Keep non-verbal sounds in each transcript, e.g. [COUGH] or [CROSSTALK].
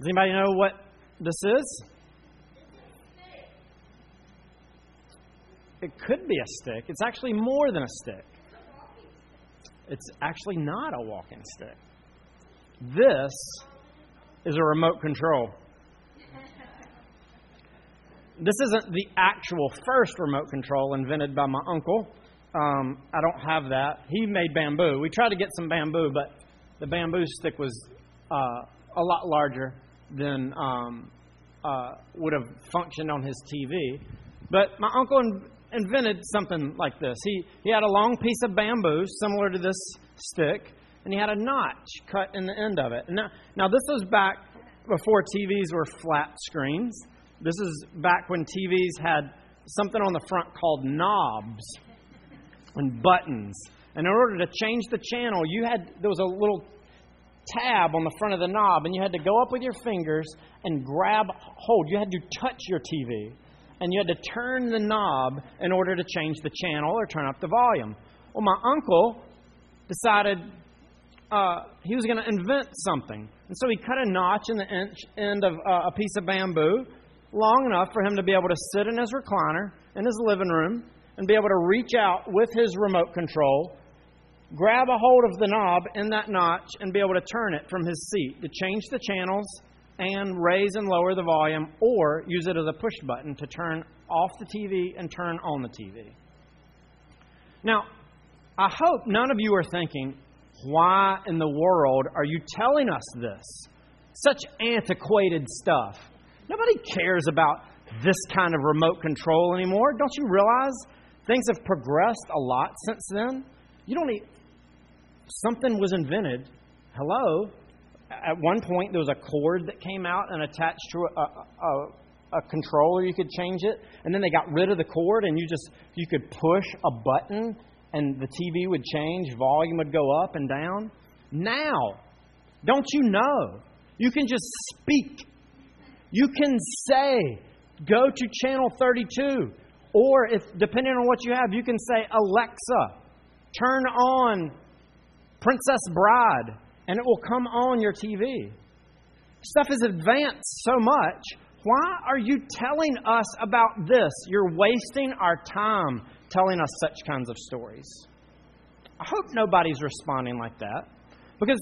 Does anybody know what this is? It could be a stick. It's actually more than a stick. It's actually not a walking stick. This is a remote control. This isn't the actual first remote control invented by my uncle. Um, I don't have that. He made bamboo. We tried to get some bamboo, but the bamboo stick was uh, a lot larger than um, uh, would have functioned on his TV. But my uncle in, invented something like this. He, he had a long piece of bamboo similar to this stick, and he had a notch cut in the end of it. Now, now this was back before TVs were flat screens. This is back when TVs had something on the front called knobs and buttons. And in order to change the channel, you had there was a little tab on the front of the knob, and you had to go up with your fingers and grab hold. You had to touch your TV, and you had to turn the knob in order to change the channel or turn up the volume. Well, my uncle decided uh, he was going to invent something. And so he cut a notch in the inch, end of uh, a piece of bamboo long enough for him to be able to sit in his recliner in his living room and be able to reach out with his remote control, grab a hold of the knob in that notch, and be able to turn it from his seat to change the channels and raise and lower the volume, or use it as a push button to turn off the TV and turn on the TV. Now, I hope none of you are thinking, why in the world are you telling us this? Such antiquated stuff. Nobody cares about this kind of remote control anymore. Don't you realize things have progressed a lot since then? You don't need. Something was invented. Hello. At one point, there was a cord that came out and attached to a, a, a controller. You could change it, and then they got rid of the cord, and you just you could push a button and the TV would change, volume would go up and down. Now, don't you know? You can just speak. You can say, go to channel 32. Or if depending on what you have, you can say, Alexa, turn on Princess Bride, and it will come on your TV. Stuff has advanced so much. Why are you telling us about this? You're wasting our time telling us such kinds of stories. I hope nobody's responding like that because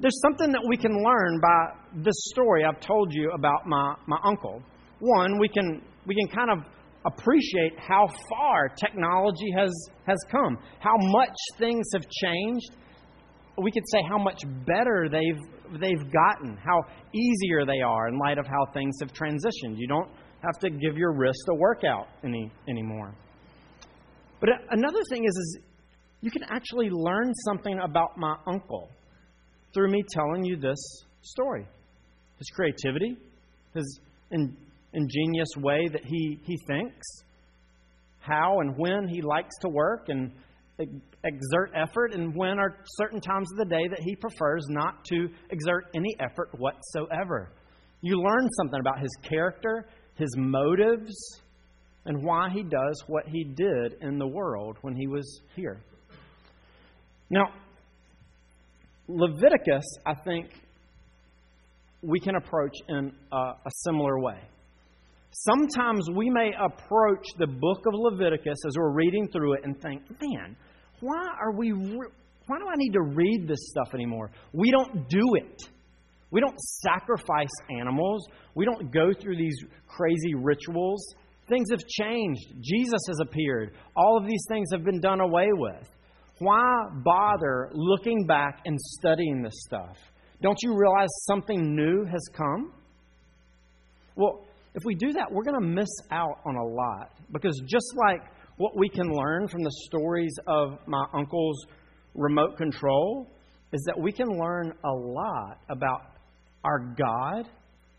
there's something that we can learn by this story I've told you about my, my uncle. One, we can, we can kind of appreciate how far technology has, has come, how much things have changed. We could say how much better they've, they've gotten, how easier they are in light of how things have transitioned. You don't have to give your wrist a workout any, anymore. But uh, another thing is, is you can actually learn something about my uncle through me telling you this story. His creativity, his in, ingenious way that he, he thinks, how and when he likes to work and exert effort, and when are certain times of the day that he prefers not to exert any effort whatsoever. You learn something about his character, his motives, and why he does what he did in the world when he was here. Now, Leviticus, I think, we can approach in a, a, similar way. Sometimes we may approach the book of Leviticus as we're reading through it and think, man, why are we why do I need to read this stuff anymore? We don't do it. We don't sacrifice animals. We don't go through these crazy rituals. Things have changed. Jesus has appeared. All of these things have been done away with. Why bother looking back and studying this stuff? Don't you realize something new has come? Well, if we do that, we're going to miss out on a lot. Because just like what we can learn from the stories of my uncle's remote control, is that we can learn a lot about our God,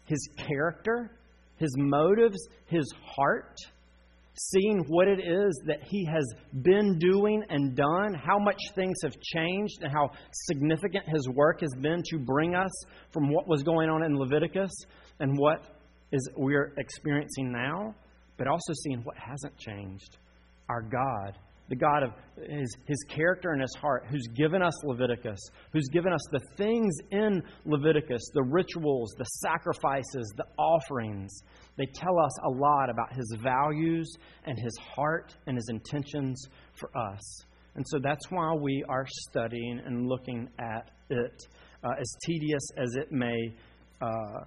His character, his motives, his heart, seeing what it is that he has been doing and done, how much things have changed, and how significant his work has been to bring us from what was going on in Leviticus and what is we're experiencing now, but also seeing what hasn't changed. Our God the God of his, his character and his heart, who's given us Leviticus, who's given us the things in Leviticus, the rituals, the sacrifices, the offerings. They tell us a lot about his values and his heart and his intentions for us. And so that's why we are studying and looking at it, uh, as tedious as it may uh,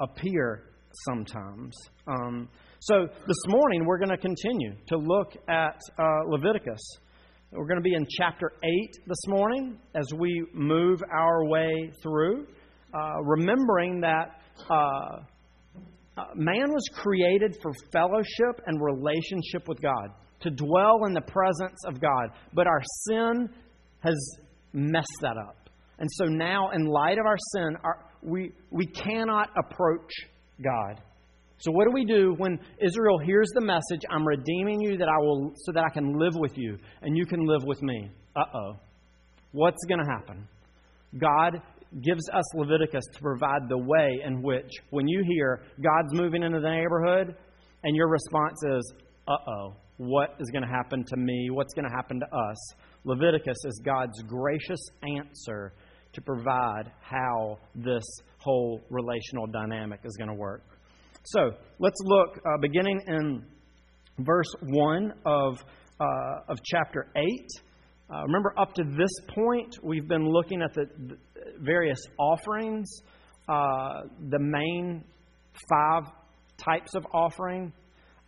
appear sometimes. Um, so this morning we're going to continue to look at uh, Leviticus. We're going to be in chapter 8 this morning as we move our way through, uh, remembering that uh, uh man was created for fellowship and relationship with God, to dwell in the presence of God. But our sin has messed that up. And so now, in light of our sin, our, we, we cannot approach God. So what do we do when Israel hears the message, I'm redeeming you that I will so that I can live with you and you can live with me? Uh-oh. What's going to happen? God gives us Leviticus to provide the way in which when you hear God's moving into the neighborhood and your response is, "Uh-oh, what is going to happen to me? What's going to happen to us?" Leviticus is God's gracious answer to provide how this whole relational dynamic is going to work. So let's look, uh, beginning in verse 1 of, uh, of chapter 8. Uh, remember, up to this point, we've been looking at the, the various offerings, uh, the main five types of offering.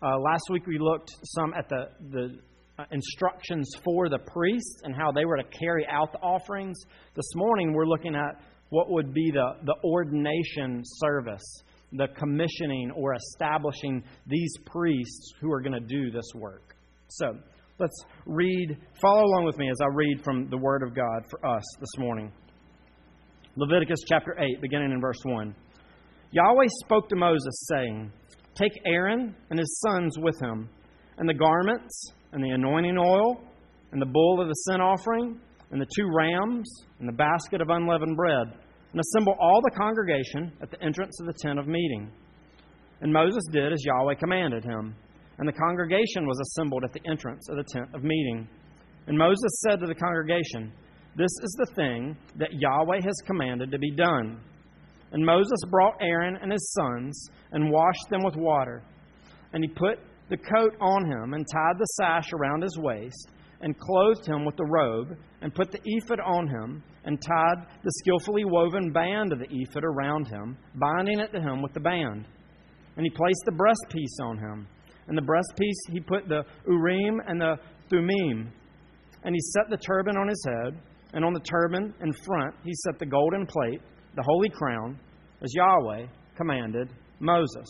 Uh, last week, we looked some at the, the uh, instructions for the priests and how they were to carry out the offerings. This morning, we're looking at what would be the, the ordination service the commissioning or establishing these priests who are going to do this work. So let's read, follow along with me as I read from the Word of God for us this morning. Leviticus chapter 8, beginning in verse 1. Yahweh spoke to Moses, saying, Take Aaron and his sons with him, and the garments, and the anointing oil, and the bull of the sin offering, and the two rams, and the basket of unleavened bread and assemble all the congregation at the entrance of the tent of meeting. And Moses did as Yahweh commanded him. And the congregation was assembled at the entrance of the tent of meeting. And Moses said to the congregation, This is the thing that Yahweh has commanded to be done. And Moses brought Aaron and his sons and washed them with water. And he put the coat on him and tied the sash around his waist and clothed him with the robe, and put the ephod on him, and tied the skillfully woven band of the ephod around him, binding it to him with the band. And he placed the breastpiece on him. And the breastpiece he put the Urim and the Thummim. And he set the turban on his head, and on the turban in front he set the golden plate, the holy crown, as Yahweh commanded Moses.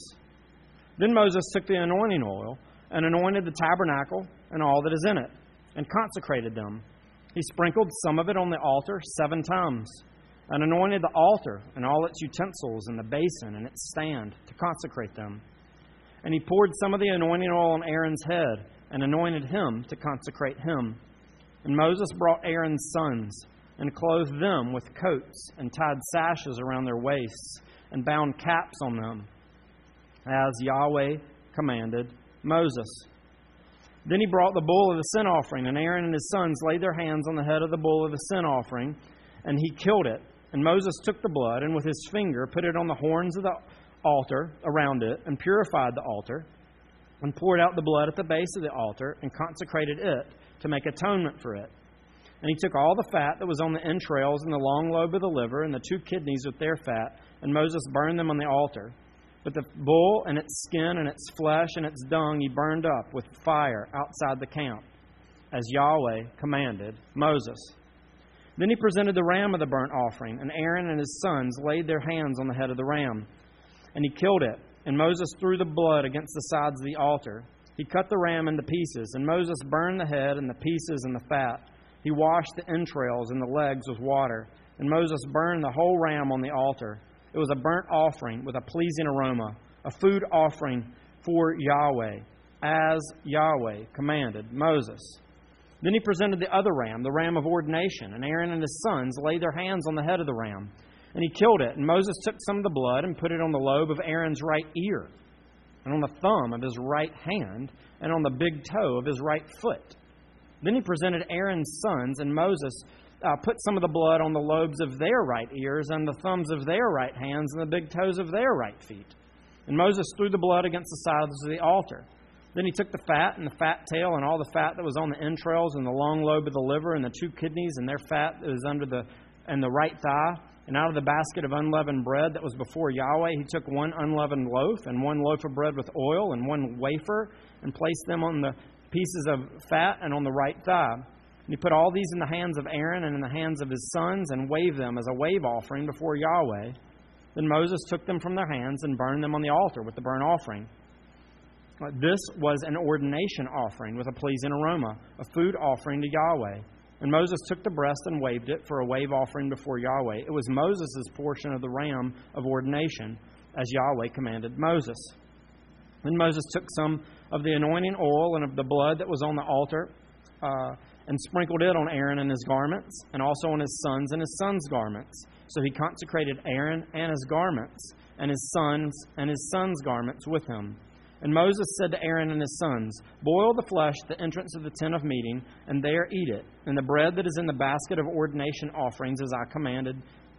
Then Moses took the anointing oil and anointed the tabernacle and all that is in it and consecrated them. He sprinkled some of it on the altar seven times, and anointed the altar and all its utensils and the basin and its stand to consecrate them. And he poured some of the anointing oil on Aaron's head and anointed him to consecrate him. And Moses brought Aaron's sons and clothed them with coats and tied sashes around their waists and bound caps on them, as Yahweh commanded Moses. Then he brought the bull of the sin offering, and Aaron and his sons laid their hands on the head of the bull of the sin offering, and he killed it. And Moses took the blood and with his finger put it on the horns of the altar around it, and purified the altar, and poured out the blood at the base of the altar, and consecrated it to make atonement for it. And he took all the fat that was on the entrails and the long lobe of the liver and the two kidneys with their fat, and Moses burned them on the altar. But the bull and its skin and its flesh and its dung he burned up with fire outside the camp, as Yahweh commanded Moses. Then he presented the ram of the burnt offering, and Aaron and his sons laid their hands on the head of the ram. And he killed it, and Moses threw the blood against the sides of the altar. He cut the ram into pieces, and Moses burned the head and the pieces and the fat. He washed the entrails and the legs with water, and Moses burned the whole ram on the altar. It was a burnt offering with a pleasing aroma, a food offering for Yahweh, as Yahweh commanded Moses. Then he presented the other ram, the ram of ordination, and Aaron and his sons laid their hands on the head of the ram, and he killed it. And Moses took some of the blood and put it on the lobe of Aaron's right ear, and on the thumb of his right hand, and on the big toe of his right foot. Then he presented Aaron's sons, and Moses uh, put some of the blood on the lobes of their right ears, and the thumbs of their right hands, and the big toes of their right feet. And Moses threw the blood against the sides of the altar. Then he took the fat and the fat tail and all the fat that was on the entrails and the long lobe of the liver and the two kidneys and their fat that was under the and the right thigh. And out of the basket of unleavened bread that was before Yahweh, he took one unleavened loaf and one loaf of bread with oil and one wafer and placed them on the pieces of fat and on the right thigh. And he put all these in the hands of Aaron and in the hands of his sons and waved them as a wave offering before Yahweh. Then Moses took them from their hands and burned them on the altar with the burnt offering. This was an ordination offering with a pleasing aroma, a food offering to Yahweh. And Moses took the breast and waved it for a wave offering before Yahweh. It was Moses' portion of the ram of ordination, as Yahweh commanded Moses. Then Moses took some of the anointing oil and of the blood that was on the altar uh, and sprinkled it on Aaron and his garments, and also on his sons and his sons' garments. So he consecrated Aaron and his garments, and his sons and his sons' garments with him. And Moses said to Aaron and his sons, Boil the flesh at the entrance of the tent of meeting, and there eat it, and the bread that is in the basket of ordination offerings, as I commanded,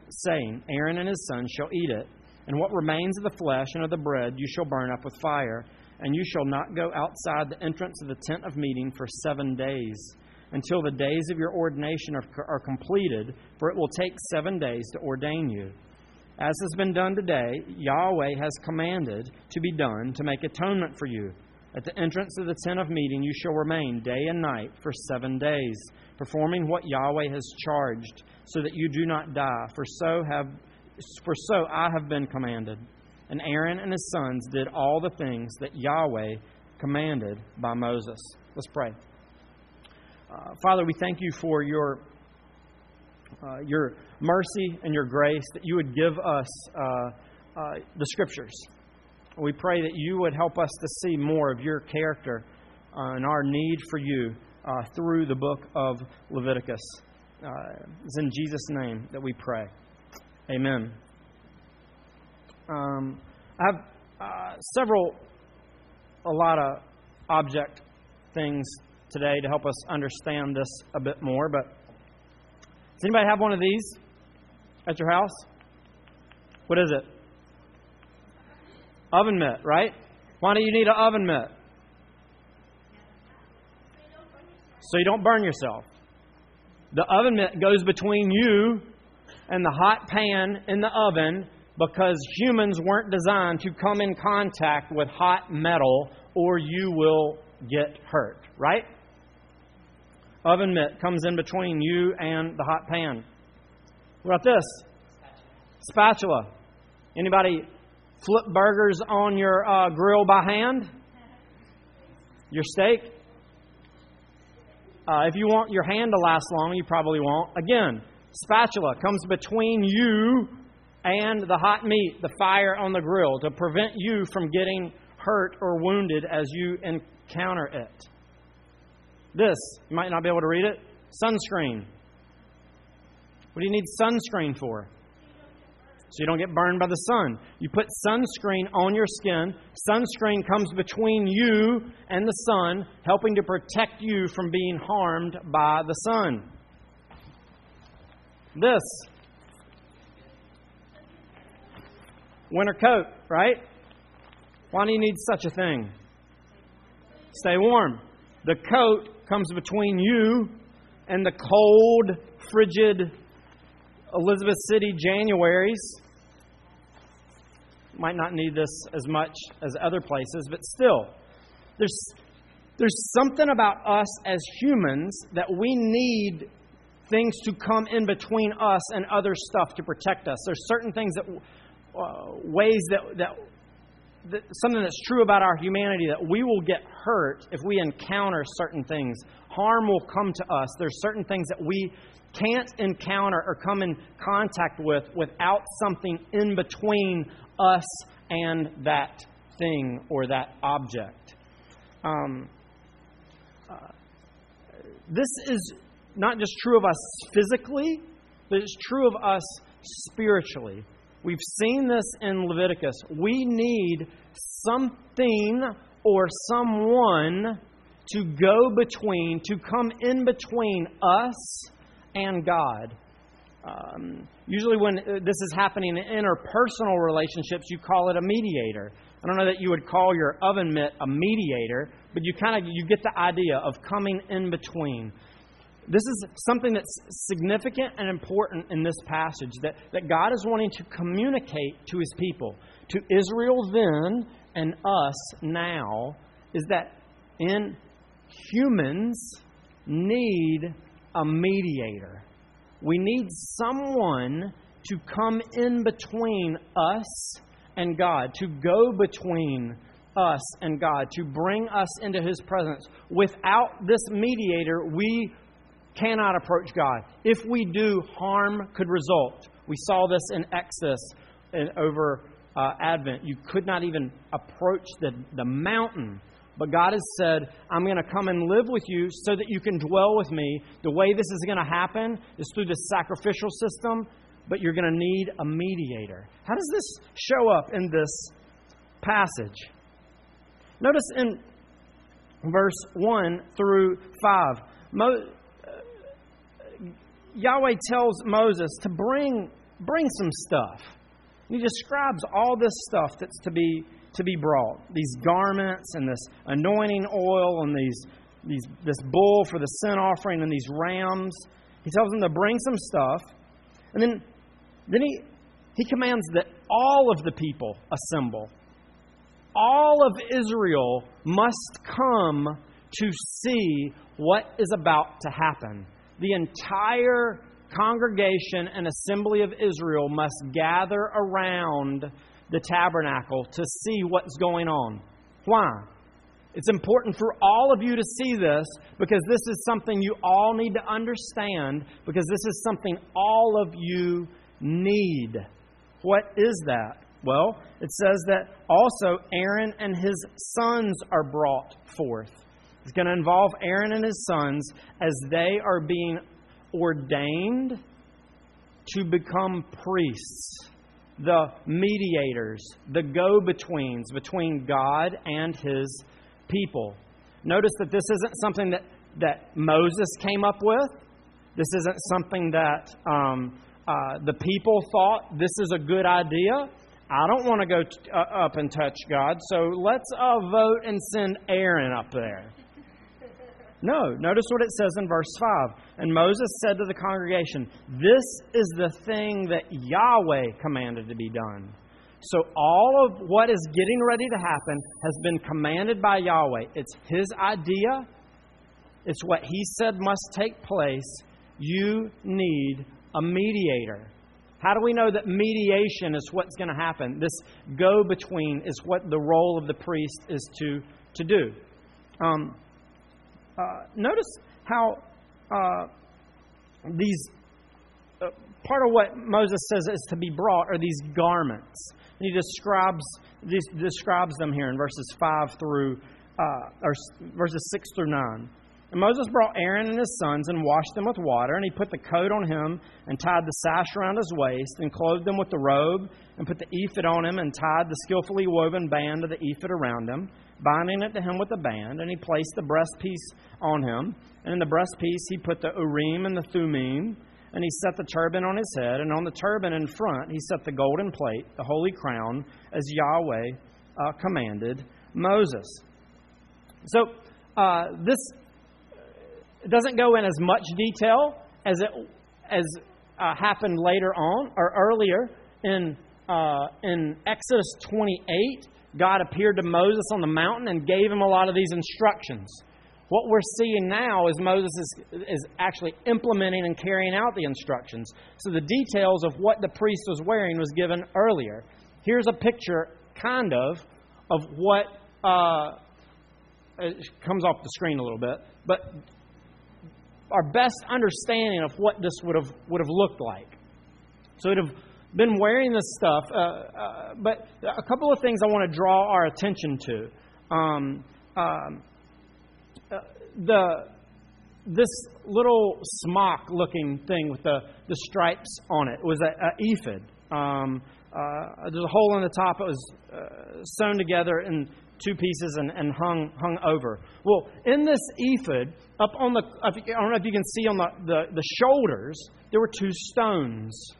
saying, Aaron and his sons shall eat it. And what remains of the flesh and of the bread you shall burn up with fire, and you shall not go outside the entrance of the tent of meeting for seven days, until the days of your ordination are, are completed, for it will take seven days to ordain you. As has been done today, Yahweh has commanded to be done to make atonement for you. At the entrance of the tent of meeting you shall remain day and night for seven days, performing what Yahweh has charged, so that you do not die. For so have for so I have been commanded. And Aaron and his sons did all the things that Yahweh commanded by Moses. Let's pray. Uh, Father, we thank you for your uh, your mercy and your grace that you would give us uh, uh, the scriptures. We pray that you would help us to see more of your character uh, and our need for you uh, through the book of Leviticus. It's in Jesus' name that we pray. Amen. Um, I have several, a lot of object things today to help us understand this a bit more, but does anybody have one of these at your house? What is it? Oven mitt, right? Why do you need an oven mitt? So you don't burn yourself. The oven mitt goes between you and the hot pan in the oven because humans weren't designed to come in contact with hot metal or you will get hurt, right? Oven mitt comes in between you and the hot pan. What about this? Spatula. Anybody flip burgers on your uh, grill by hand? Your steak? Uh, if you want your hand to last long, you probably won't. Again, spatula comes between you and the hot meat, the fire on the grill, to prevent you from getting hurt or wounded as you encounter it. This, you might not be able to read it sunscreen. What do you need sunscreen for? So you don't get burned by the sun. You put sunscreen on your skin. Sunscreen comes between you and the sun, helping to protect you from being harmed by the sun. This winter coat, right? Why do you need such a thing? Stay warm. The coat comes between you and the cold, frigid Elizabeth City Januaries. Might not need this as much as other places, but still, there's, there's something about us as humans that we need things to come in between us and other stuff to protect us. There's certain things that, uh, ways that, that something that's true about our humanity that we will get hurt if we encounter certain things. Harm will come to us. There's certain things that we can't encounter or come in contact with without something in between us and that thing or that object. Um, uh, this is not just true of us physically, but it's true of us spiritually. We've seen this in Leviticus. We need something or someone to go between, to come in between us and God. Um, usually, when uh, this is happening in interpersonal relationships, you call it a mediator. I don't know that you would call your oven mitt a mediator, but you kind of you get the idea of coming in between. This is something that's significant and important in this passage that, that God is wanting to communicate to his people, to Israel then and us now, is that in humans need a mediator. We need someone to come in between us and God, to go between us and God, to bring us into His presence. Without this mediator, we cannot approach God. If we do, harm could result. We saw this in Exodus and over uh, Advent. You could not even approach the, the mountain but God has said, I'm going to come and live with you so that you can dwell with me. The way this is going to happen is through this sacrificial system, but you're going to need a mediator. How does this show up in this passage? Notice in verse 1 through 5, Mo- uh, Yahweh tells Moses to bring, bring some stuff. He describes all this stuff that's to be to be brought these garments and this anointing oil and these, these, this bull for the sin offering and these rams. He tells them to bring some stuff. And then, then he, he commands that all of the people assemble. All of Israel must come to see what is about to happen. The entire congregation and assembly of Israel must gather around the tabernacle to see what's going on. Why? It's important for all of you to see this because this is something you all need to understand because this is something all of you need. What is that? Well, it says that also Aaron and his sons are brought forth. It's going to involve Aaron and his sons as they are being ordained to become priests the mediators, the go betweens between God and his people. Notice that this isn't something that, that Moses came up with. This isn't something that um, uh, the people thought this is a good idea. I don't want to go t- uh, up and touch God, so let's uh, vote and send Aaron up there. No, notice what it says in verse 5. And Moses said to the congregation, This is the thing that Yahweh commanded to be done. So all of what is getting ready to happen has been commanded by Yahweh. It's His idea, it's what He said must take place. You need a mediator. How do we know that mediation is what's going to happen? This go between is what the role of the priest is to, to do. Um, uh, notice how uh, these uh, part of what Moses says is to be brought are these garments. And he describes these, describes them here in verses five through uh, or verses six through nine. And Moses brought Aaron and his sons and washed them with water, and he put the coat on him and tied the sash around his waist, and clothed them with the robe, and put the ephod on him, and tied the skillfully woven band of the ephod around him binding it to him with a band, and he placed the breastpiece on him. And in the breastpiece he put the Urim and the Thummim, and he set the turban on his head, and on the turban in front he set the golden plate, the holy crown, as Yahweh uh, commanded Moses. So uh, this doesn't go in as much detail as it as uh, happened later on or earlier in uh, in Exodus 28 God appeared to Moses on the mountain and gave him a lot of these instructions. What we're seeing now is Moses is, is actually implementing and carrying out the instructions. So the details of what the priest was wearing was given earlier. Here's a picture, kind of, of what uh, comes off the screen a little bit, but our best understanding of what this would have would have looked like. So it have been wearing this stuff, uh, uh, but a couple of things I want to draw our attention to. Um, um, uh, the this little smock looking thing with the, the stripes on it was an ephod. Um, uh, there's a hole in the top. It was uh, sewn together in two pieces and, and hung, hung over. Well, in this ephod, up on the, I don't know if you can see on the, the, the shoulders, there were two stones.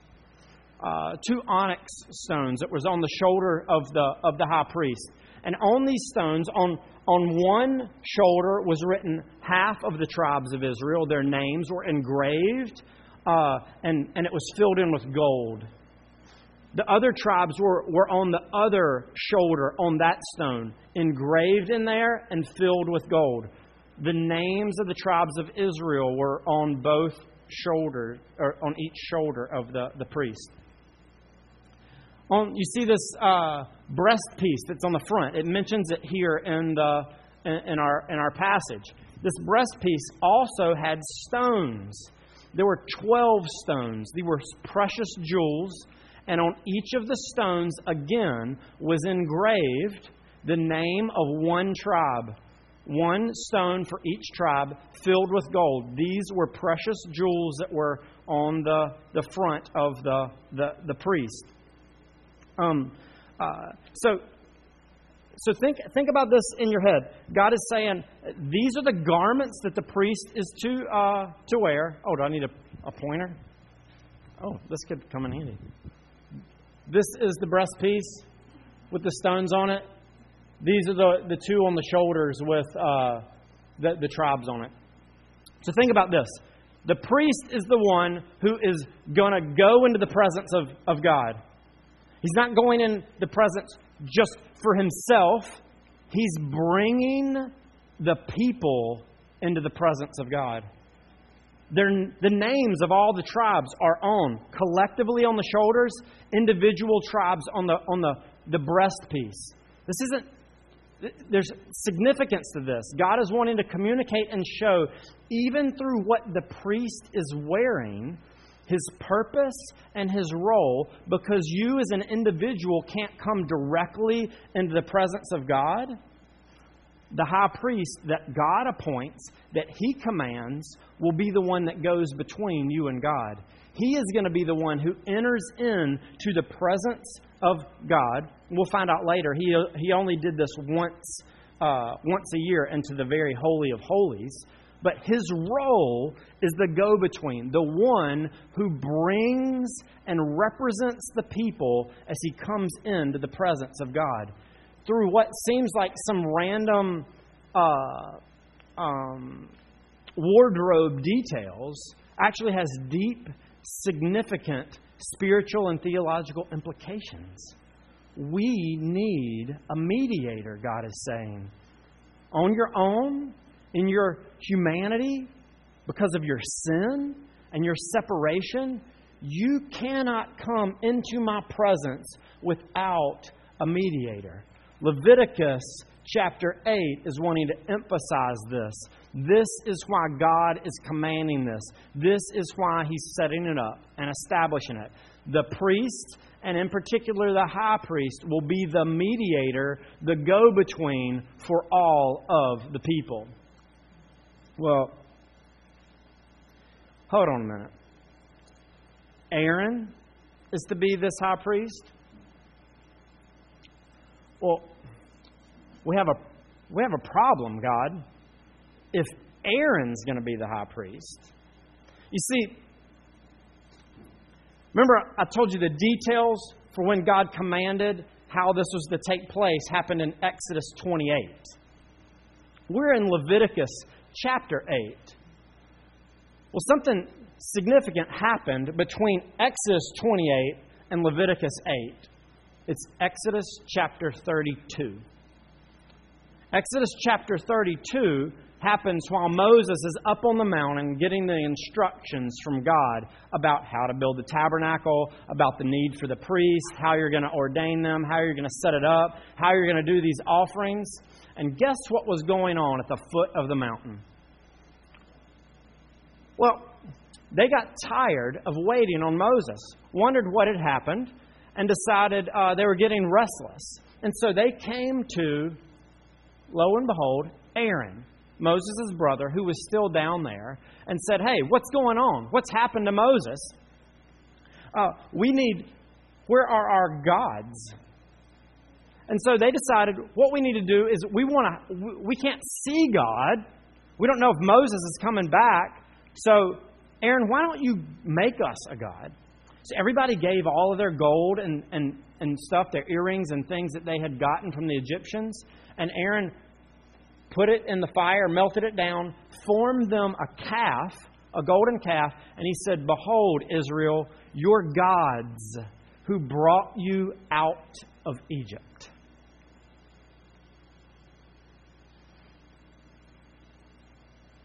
Uh, two onyx stones that was on the shoulder of the, of the high priest. And on these stones, on, on one shoulder was written half of the tribes of Israel. Their names were engraved, uh, and, and it was filled in with gold. The other tribes were, were on the other shoulder on that stone, engraved in there and filled with gold. The names of the tribes of Israel were on both shoulders, or on each shoulder of the, the priest. On, you see this uh, breast piece that's on the front. It mentions it here in, the, in, in, our, in our passage. This breast piece also had stones. There were 12 stones. These were precious jewels and on each of the stones, again, was engraved the name of one tribe. One stone for each tribe filled with gold. These were precious jewels that were on the, the front of the, the, the priest. Um, uh, so, so think, think about this in your head. God is saying, these are the garments that the priest is to, uh, to wear. Oh, do I need a, a pointer? Oh, this could come in handy. This is the breastpiece with the stones on it. These are the, the two on the shoulders with uh, the, the tribes on it. So think about this. The priest is the one who is going to go into the presence of, of God. He's not going in the presence just for himself, he's bringing the people into the presence of God. The names of all the tribes are on, collectively on the shoulders, individual tribes on the, on the, the breast piece. This isn't, there's significance to this. God is wanting to communicate and show, even through what the priest is wearing, his purpose and his role, because you as an individual can't come directly into the presence of God the high priest that God appoints, that he commands, will be the one that goes between you and God. He is going to be the one who enters in to the presence of God. We'll find out later. He, he only did this once, uh, once a year into the very holy of holies. But his role is the go between, the one who brings and represents the people as he comes into the presence of God through what seems like some random uh, um, wardrobe details actually has deep, significant spiritual and theological implications. We need a mediator, God is saying. On your own, in your humanity, because of your sin and your separation, you cannot come into my presence without a mediator. Leviticus chapter 8 is wanting to emphasize this. This is why God is commanding this. This is why He's setting it up and establishing it. The priest, and in particular the high priest, will be the mediator, the go between for all of the people. Well, hold on a minute. Aaron is to be this high priest? Well, we have a we have a problem, God. If Aaron's going to be the high priest. You see, remember I told you the details for when God commanded how this was to take place happened in Exodus 28. We're in Leviticus chapter 8. Well, something significant happened between Exodus 28 and Leviticus 8. It's Exodus chapter 32. Exodus chapter 32 happens while Moses is up on the mountain getting the instructions from God about how to build the tabernacle, about the need for the priest, how you're going to ordain them, how you're going to set it up, how you're going to do these offerings. And guess what was going on at the foot of the mountain? Well, they got tired of waiting on Moses, wondered what had happened, and decided uh, they were getting restless. And so they came to, lo and behold, Aaron, Moses' brother, who was still down there, and said, Hey, what's going on? What's happened to Moses? Uh, we need, where are our gods? And so they decided what we need to do is we want to, we can't see God. We don't know if Moses is coming back. So, Aaron, why don't you make us a God? So everybody gave all of their gold and, and, and stuff, their earrings and things that they had gotten from the Egyptians. And Aaron put it in the fire, melted it down, formed them a calf, a golden calf, and he said, Behold, Israel, your gods who brought you out of Egypt.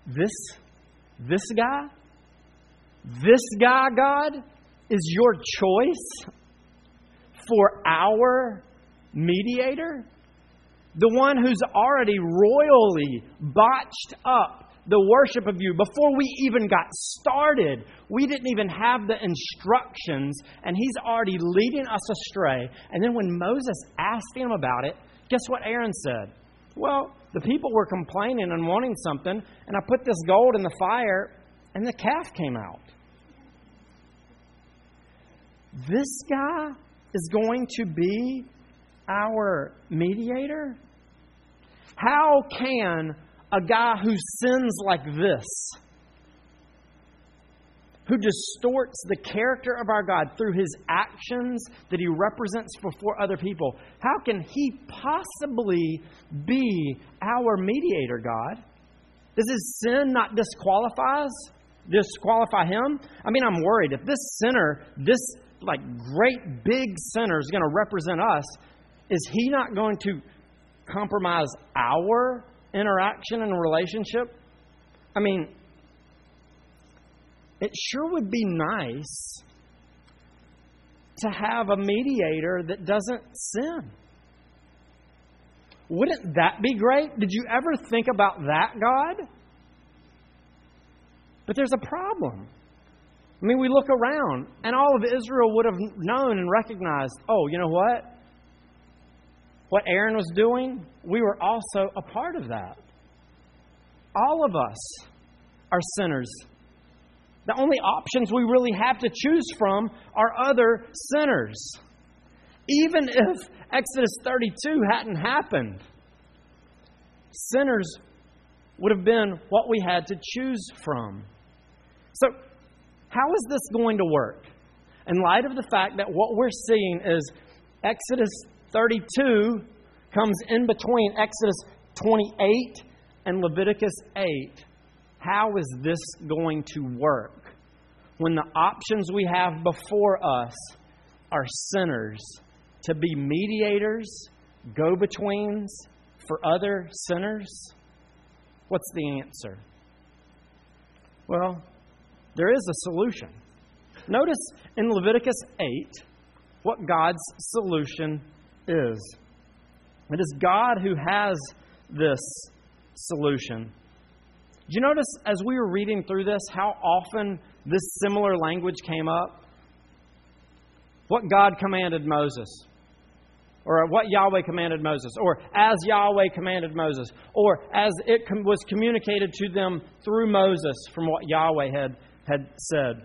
This, this guy, this guy, God, is your choice for our mediator? The one who's already royally botched up the worship of you before we even got started. We didn't even have the instructions, and he's already leading us astray. And then when Moses asked him about it, guess what Aaron said? Well, the people were complaining and wanting something, and I put this gold in the fire, and the calf came out. This guy is going to be our mediator? How can a guy who sins like this, who distorts the character of our God through his actions that he represents before other people, how can he possibly be our mediator, God? Does his sin not disqualify us? Disqualify him? I mean, I'm worried. If this sinner, this like great big sinner is going to represent us, is he not going to compromise our interaction and relationship? I mean, it sure would be nice to have a mediator that doesn't sin. Wouldn't that be great? Did you ever think about that, God? But there's a problem. I mean, we look around, and all of Israel would have known and recognized oh, you know what? What Aaron was doing, we were also a part of that. All of us are sinners. The only options we really have to choose from are other sinners. Even if Exodus 32 hadn't happened, sinners would have been what we had to choose from. So, how is this going to work? In light of the fact that what we're seeing is Exodus 32 comes in between Exodus 28 and Leviticus 8. How is this going to work when the options we have before us are sinners to be mediators, go betweens for other sinners? What's the answer? Well, there is a solution. Notice in Leviticus 8 what God's solution is. It is God who has this solution. Did you notice as we were reading through this how often this similar language came up? What God commanded Moses, or what Yahweh commanded Moses, or as Yahweh commanded Moses, or as it was communicated to them through Moses from what Yahweh had had said.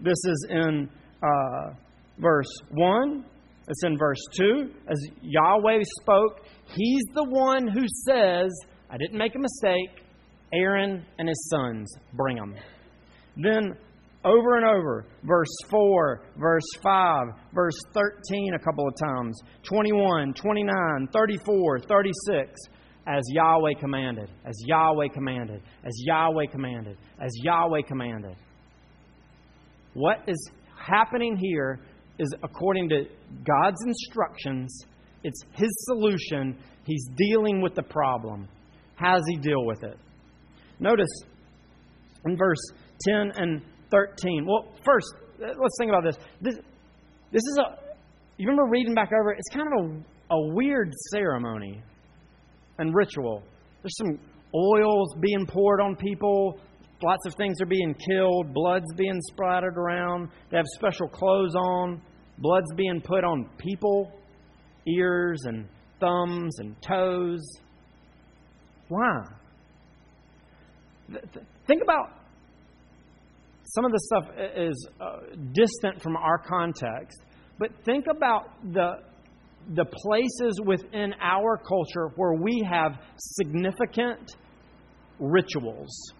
This is in uh, verse 1. It's in verse 2. As Yahweh spoke, He's the one who says, I didn't make a mistake. Aaron and his sons, bring them. Then over and over, verse 4, verse 5, verse 13 a couple of times, 21, 29, 34, 36 as Yahweh commanded, as Yahweh commanded, as Yahweh commanded, as Yahweh commanded. What is happening here is according to God's instructions, it's His solution. He's dealing with the problem. How does He deal with it? Notice in verse 10 and 13. Well, first, let's think about this. This, this is a, you remember reading back over, it's kind of a, a weird ceremony and ritual. There's some oils being poured on people. Lots of things are being killed. Blood's being splattered around. They have special clothes on. Blood's being put on people, ears and thumbs and toes. Why? Think about some of the stuff is uh, distant from our context, but think about the the places within our culture where we have significant rituals.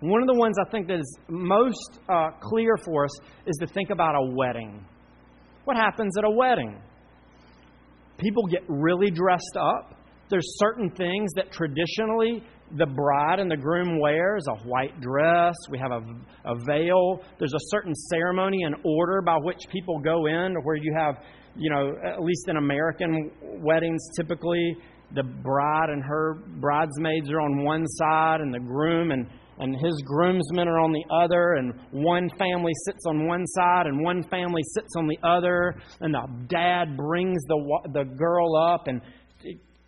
One of the ones I think that is most uh, clear for us is to think about a wedding. What happens at a wedding? People get really dressed up. There's certain things that traditionally the bride and the groom wears a white dress. We have a, a veil. There's a certain ceremony and order by which people go in, where you have, you know, at least in American weddings, typically the bride and her bridesmaids are on one side, and the groom and and his groomsmen are on the other, and one family sits on one side and one family sits on the other, and the dad brings the the girl up and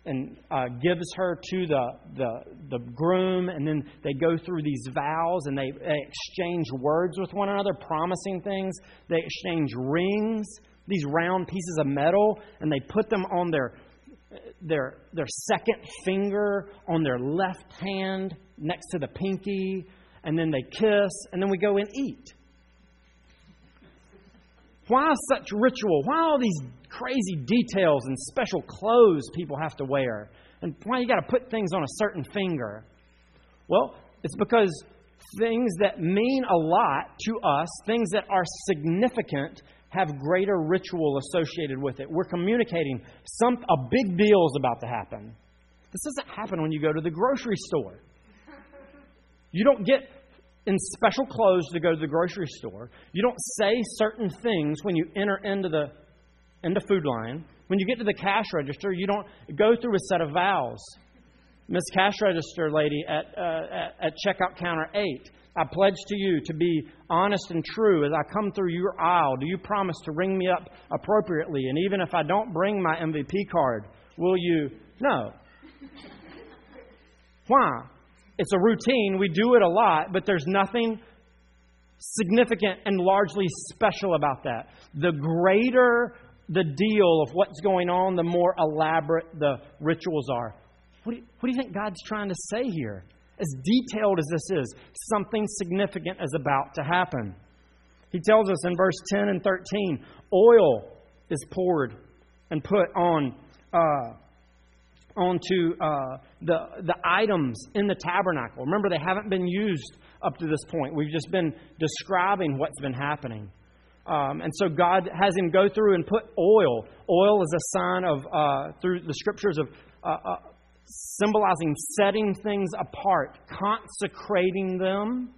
and uh, gives her to the, the, the groom, and then they go through these vows and they, they exchange words with one another, promising things. They exchange rings, these round pieces of metal, and they put them on their, their, their second finger on their left hand next to the pinky, and then they kiss, and then we go and eat. Why such ritual? Why all these crazy details and special clothes people have to wear? And why you got to put things on a certain finger? Well, it's because things that mean a lot to us, things that are significant, have greater ritual associated with it. We're communicating some a big deal is about to happen. This doesn't happen when you go to the grocery store. You don't get in special clothes to go to the grocery store. You don't say certain things when you enter into the into Food Lion. When you get to the cash register, you don't go through a set of vows. Miss Cash Register lady at, uh, at, at checkout counter eight, I pledge to you to be honest and true as I come through your aisle. Do you promise to ring me up appropriately? And even if I don't bring my MVP card, will you? No. [LAUGHS] Why? It's a routine. We do it a lot, but there's nothing significant and largely special about that. The greater the deal of what's going on, the more elaborate the rituals are. What do, you, what do you think God's trying to say here? As detailed as this is, something significant is about to happen. He tells us in verse 10 and 13 oil is poured and put on. Uh, onto uh, the, the items in the tabernacle. Remember, they haven't been used up to this point. We've just been describing what's been happening. Um, and so God has him go through and put oil. Oil is a sign of, uh, through the scriptures, of uh, uh symbolizing setting things apart, consecrating them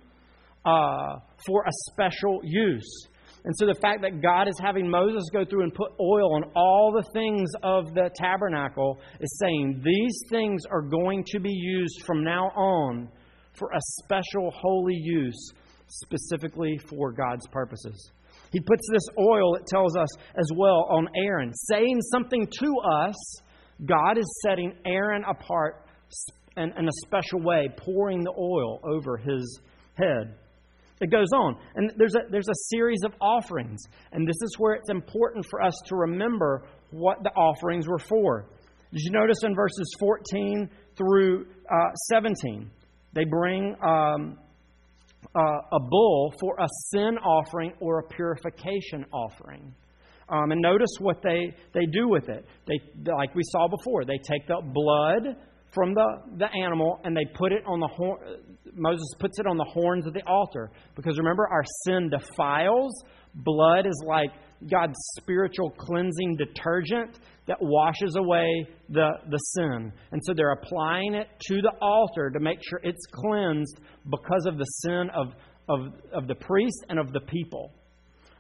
uh, for a special use. And so the fact that God is having Moses go through and put oil on all the things of the tabernacle is saying these things are going to be used from now on for a special holy use, specifically for God's purposes. He puts this oil, it tells us as well, on Aaron, saying something to us. God is setting Aaron apart in, in a special way, pouring the oil over his head. It goes on. And there's a, there's a series of offerings. And this is where it's important for us to remember what the offerings were for. Did you notice in verses 14 through uh, 17? They bring um, uh, a bull for a sin offering or a purification offering. Um, and notice what they, they do with it. They, like we saw before, they take the blood from the, the animal and they put it on the horn. Moses puts it on the horns of the altar. Because remember, our sin defiles. Blood is like God's spiritual cleansing detergent that washes away the, the sin. And so they're applying it to the altar to make sure it's cleansed because of the sin of, of, of the priest and of the people.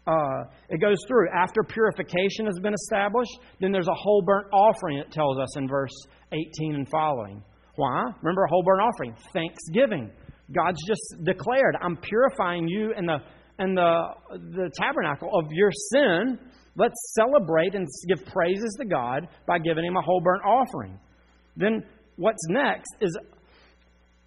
Uh, it goes through. After purification has been established, then there's a whole burnt offering, it tells us in verse 18 and following. Why? Remember, a whole burnt offering. Thanksgiving. God's just declared, I'm purifying you in the, in the, the tabernacle of your sin. Let's celebrate and give praises to God by giving him a whole burnt offering. Then what's next is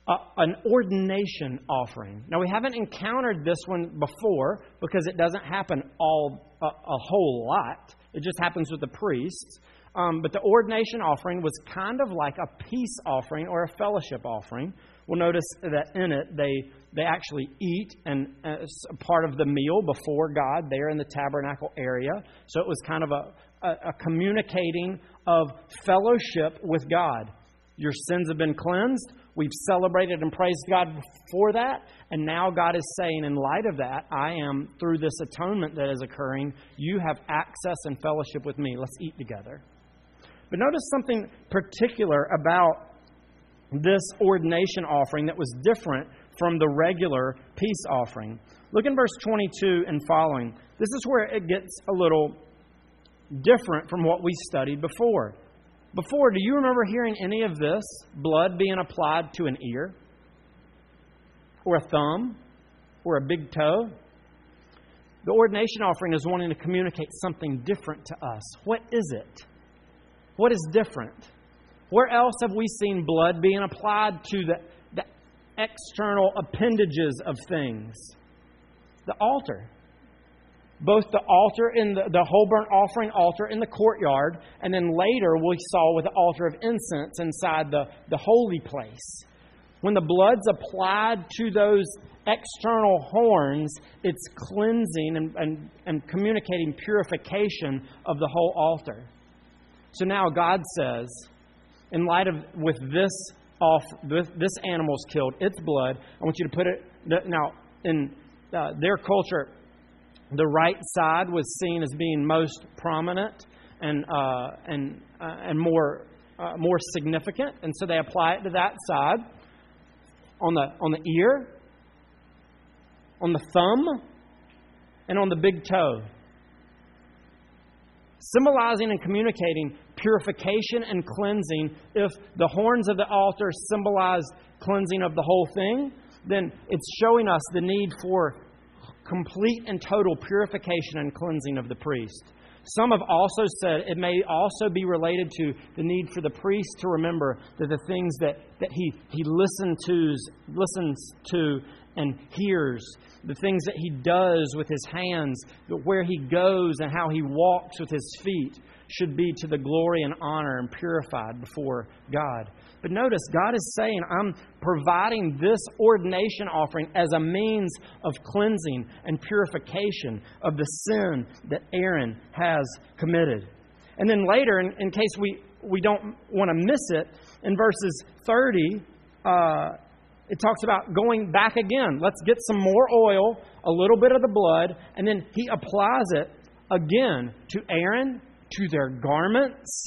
a, an ordination offering. Now, we haven't encountered this one before because it doesn't happen all a, a whole lot. It just happens with the priests. Um, but the ordination offering was kind of like a peace offering or a fellowship offering. We'll notice that in it they they actually eat and uh, part of the meal before God there in the tabernacle area. So it was kind of a a, a communicating of fellowship with God. Your sins have been cleansed. We've celebrated and praised God for that. And now God is saying, in light of that, I am, through this atonement that is occurring, you have access and fellowship with me. Let's eat together. But notice something particular about this ordination offering that was different from the regular peace offering. Look in verse 22 and following. This is where it gets a little different from what we studied before. Before, do you remember hearing any of this? Blood being applied to an ear, or a thumb, or a big toe? The ordination offering is wanting to communicate something different to us. What is it? What is different? Where else have we seen blood being applied to the, the external appendages of things? The altar both the altar in the, the whole burnt offering altar in the courtyard, and then later we saw with the altar of incense inside the, the holy place. When the blood's applied to those external horns, it's cleansing and, and, and communicating purification of the whole altar. So now God says, in light of with this off this, this animal's killed, its blood, I want you to put it now in uh, their culture the right side was seen as being most prominent and, uh, and, uh, and more, uh, more significant, and so they apply it to that side. On the, on the ear, on the thumb, and on the big toe. Symbolizing and communicating purification and cleansing. If the horns of the altar symbolize cleansing of the whole thing, then it's showing us the need for complete and total purification and cleansing of the priest. Some have also said it may also be related to the need for the priest to remember that the things that, that he, he listen to, listens to and hears, the things that he does with his hands, where he goes and how he walks with his feet, should be to the glory and honor and purified before God. But notice, God is saying, I'm providing this ordination offering as a means of cleansing and purification of the sin that Aaron has committed. And then later, in, in case we, we don't want to miss it, in verses 30, uh, it talks about going back again. Let's get some more oil, a little bit of the blood, and then he applies it again to Aaron, to their garments,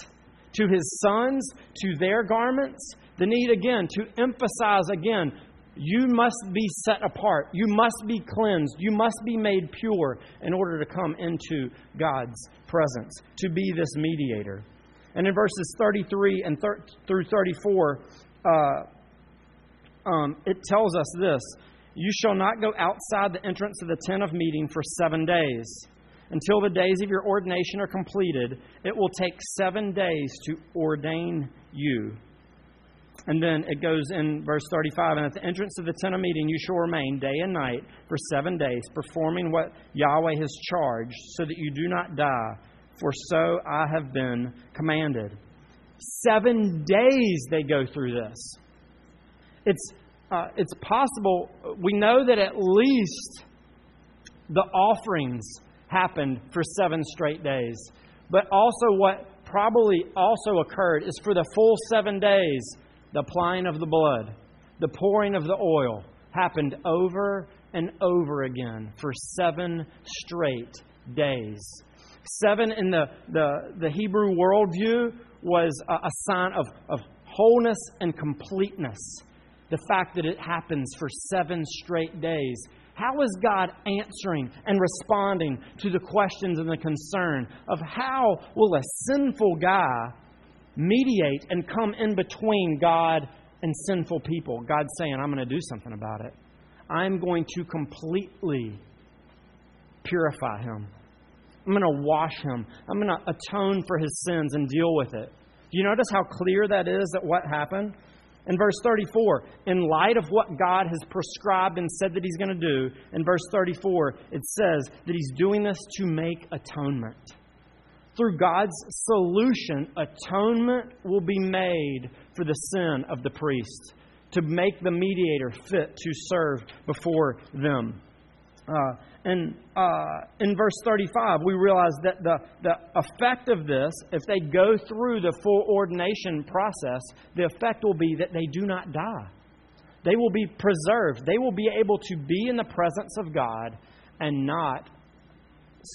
to his sons, to their garments. The need again to emphasize again you must be set apart. You must be cleansed. You must be made pure in order to come into God's presence, to be this mediator. And in verses 33 and thir- through 34, uh, um, it tells us this You shall not go outside the entrance of the tent of meeting for seven days until the days of your ordination are completed. It will take seven days to ordain you. And then it goes in verse 35 And at the entrance of the tent of meeting, you shall remain day and night for seven days, performing what Yahweh has charged, so that you do not die. For so I have been commanded. Seven days they go through this. It's, uh, it's possible, we know that at least the offerings happened for seven straight days. But also, what probably also occurred is for the full seven days, the applying of the blood, the pouring of the oil happened over and over again for seven straight days. Seven in the, the, the Hebrew worldview was a, a sign of, of wholeness and completeness. The fact that it happens for seven straight days how is God answering and responding to the questions and the concern of how will a sinful guy mediate and come in between God and sinful people? God's saying, I'm going to do something about it. I'm going to completely purify him. I'm going to wash him. I'm going to atone for his sins and deal with it. Do you notice how clear that is that what happened? In verse 34, in light of what God has prescribed and said that He's going to do, in verse 34, it says that He's doing this to make atonement. Through God's solution, atonement will be made for the sin of the priest, to make the mediator fit to serve before them. Uh, And uh, in verse 35, we realize that the, the effect of this, if they go through the full ordination process, the effect will be that they do not die. They will be preserved. They will be able to be in the presence of God and not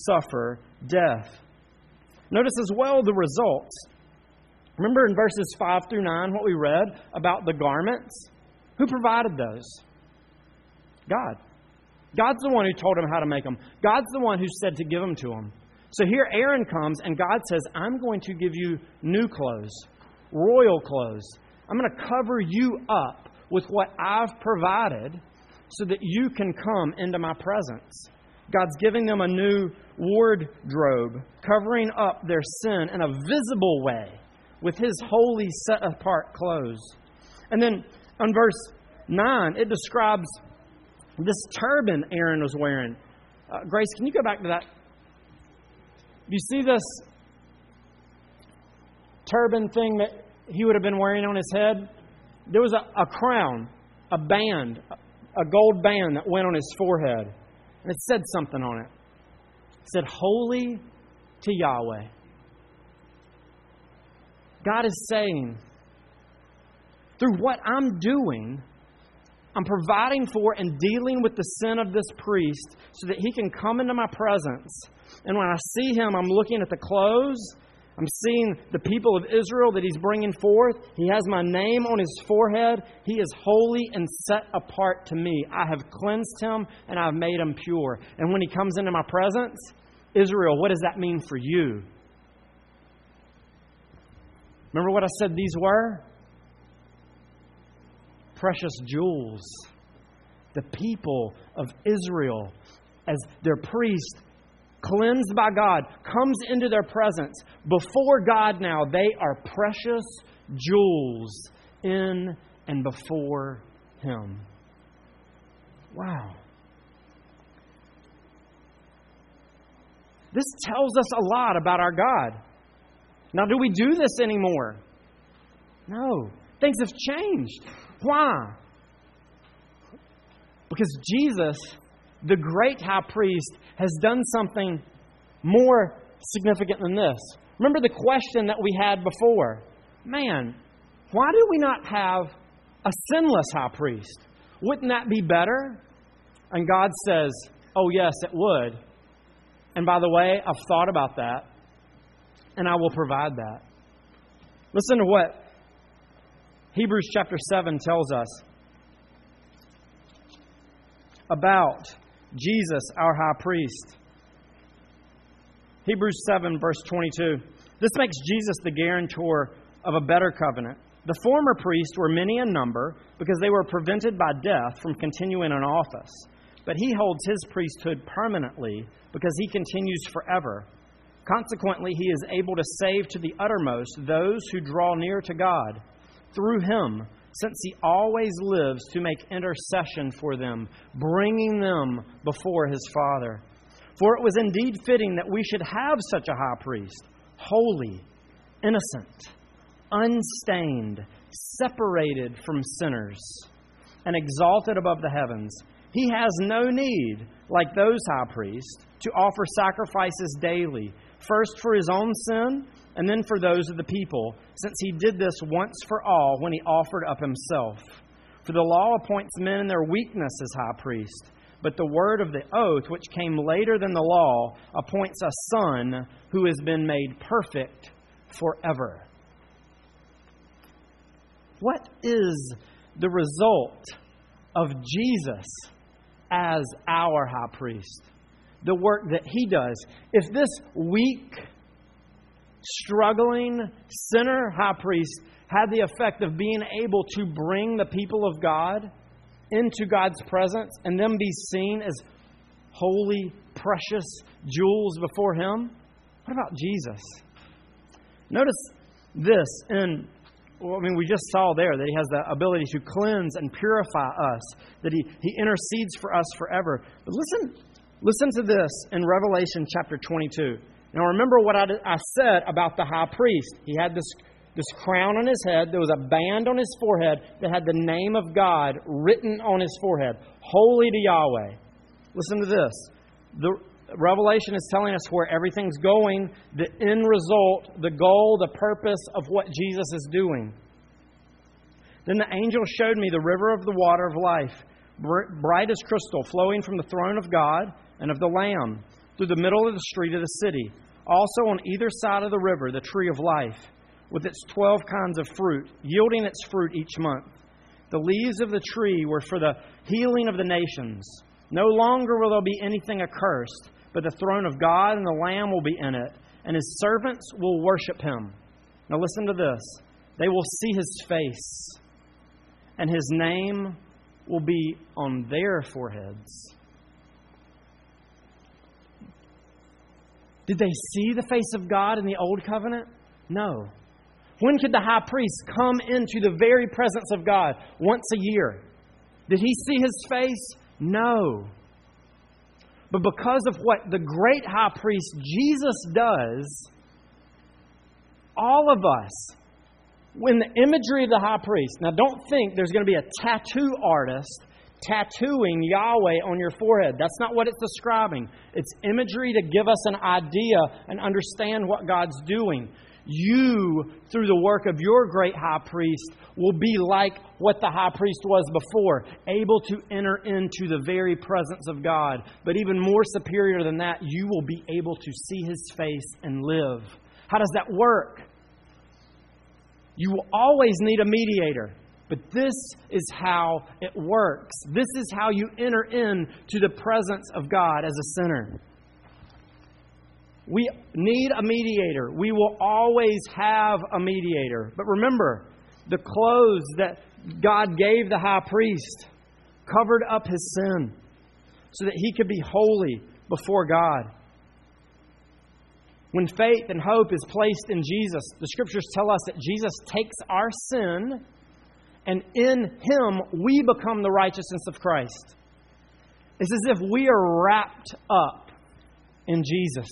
suffer death. Notice as well the results. Remember in verses 5 through 9 what we read about the garments? Who provided those? God. God's the one who told him how to make them. God's the one who said to give them to him. So here Aaron comes and God says, I'm going to give you new clothes, royal clothes. I'm going to cover you up with what I've provided so that you can come into my presence. God's giving them a new wardrobe, covering up their sin in a visible way with his holy set apart clothes. And then on verse 9, it describes this turban Aaron was wearing. Uh, Grace, can you go back to that? Do you see this turban thing that he would have been wearing on his head? There was a, a crown, a band, a gold band that went on his forehead. And it said something on it. It said, Holy to Yahweh. God is saying, through what I'm doing, I'm providing for and dealing with the sin of this priest so that he can come into my presence. And when I see him, I'm looking at the clothes. I'm seeing the people of Israel that he's bringing forth. He has my name on his forehead. He is holy and set apart to me. I have cleansed him and I've made him pure. And when he comes into my presence, Israel, what does that mean for you? Remember what I said these were? Precious jewels. The people of Israel, as their priest, cleansed by God, comes into their presence. Before God now, they are precious jewels in and before Him. Wow. This tells us a lot about our God. Now, do we do this anymore? No. Things have changed. Why? Because Jesus, the great high priest, has done something more significant than this. Remember the question that we had before man, why do we not have a sinless high priest? Wouldn't that be better? And God says, Oh, yes, it would. And by the way, I've thought about that, and I will provide that. Listen to what Hebrews chapter 7 tells us about Jesus, our high priest. Hebrews 7, verse 22. This makes Jesus the guarantor of a better covenant. The former priests were many in number because they were prevented by death from continuing in office. But he holds his priesthood permanently because he continues forever. Consequently, he is able to save to the uttermost those who draw near to God through him, since he always lives to make intercession for them, bringing them before his Father. For it was indeed fitting that we should have such a high priest, holy, innocent, unstained, separated from sinners, and exalted above the heavens. He has no need, like those high priests, to offer sacrifices daily, first for his own sin and then for those of the people, since he did this once for all when he offered up himself. For the law appoints men in their weakness as high priest, but the word of the oath, which came later than the law, appoints a son who has been made perfect forever. What is the result of Jesus as our high priest? The work that he does. If this weak, struggling sinner high priest had the effect of being able to bring the people of God into God's presence and them be seen as holy, precious jewels before Him. What about Jesus? Notice this in well, I mean, we just saw there that he has the ability to cleanse and purify us, that he, he intercedes for us forever. But listen, listen to this in Revelation chapter 22. Now, remember what I, I said about the high priest. He had this, this crown on his head, there was a band on his forehead that had the name of God written on his forehead Holy to Yahweh. Listen to this. The Revelation is telling us where everything's going, the end result, the goal, the purpose of what Jesus is doing. Then the angel showed me the river of the water of life, bright as crystal, flowing from the throne of God and of the Lamb through the middle of the street of the city. Also on either side of the river, the tree of life, with its twelve kinds of fruit, yielding its fruit each month. The leaves of the tree were for the healing of the nations. No longer will there be anything accursed, but the throne of God and the Lamb will be in it, and his servants will worship him. Now listen to this. They will see his face, and his name will be on their foreheads. Did they see the face of God in the old covenant? No. When could the high priest come into the very presence of God? Once a year. Did he see his face? No. But because of what the great high priest Jesus does, all of us, when the imagery of the high priest, now don't think there's going to be a tattoo artist tattooing Yahweh on your forehead. That's not what it's describing. It's imagery to give us an idea and understand what God's doing you, through the work of your great high priest, will be like what the high priest was before, able to enter into the very presence of God. But even more superior than that, you will be able to see his face and live. How does that work? You will always need a mediator. But this is how it works. This is how you enter into the presence of God as a sinner. We need a mediator. We will always have a mediator. But remember, the clothes that God gave the high priest covered up his sin so that he could be holy before God. When faith and hope is placed in Jesus, the scriptures tell us that Jesus takes our sin and in him we become the righteousness of Christ. It's as if we are wrapped up in Jesus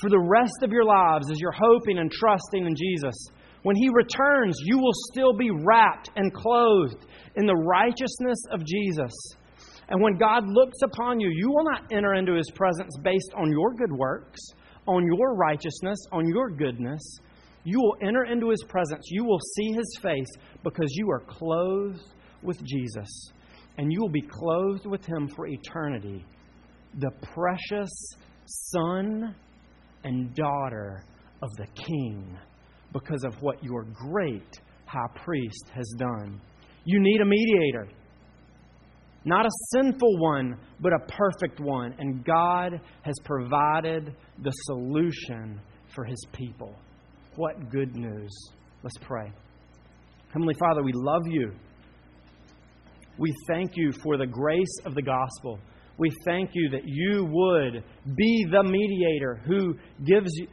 for the rest of your lives as you're hoping and trusting in Jesus. When He returns, you will still be wrapped and clothed in the righteousness of Jesus. And when God looks upon you, you will not enter into His presence based on your good works, on your righteousness, on your goodness. You will enter into His presence. You will see His face because you are clothed with Jesus. And you will be clothed with Him for eternity. The precious Son and daughter of the King because of what your great high priest has done. You need a mediator. Not a sinful one, but a perfect one. And God has provided the solution for his people. What good news. Let's pray. Heavenly Father, we love you. We thank you for the grace of the gospel we thank you that you would be the mediator who gives you,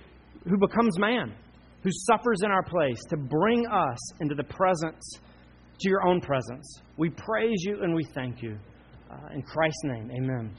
who becomes man, who suffers in our place to bring us into the presence, to your own presence. We praise you and we thank you. Uh, in Christ's name, amen.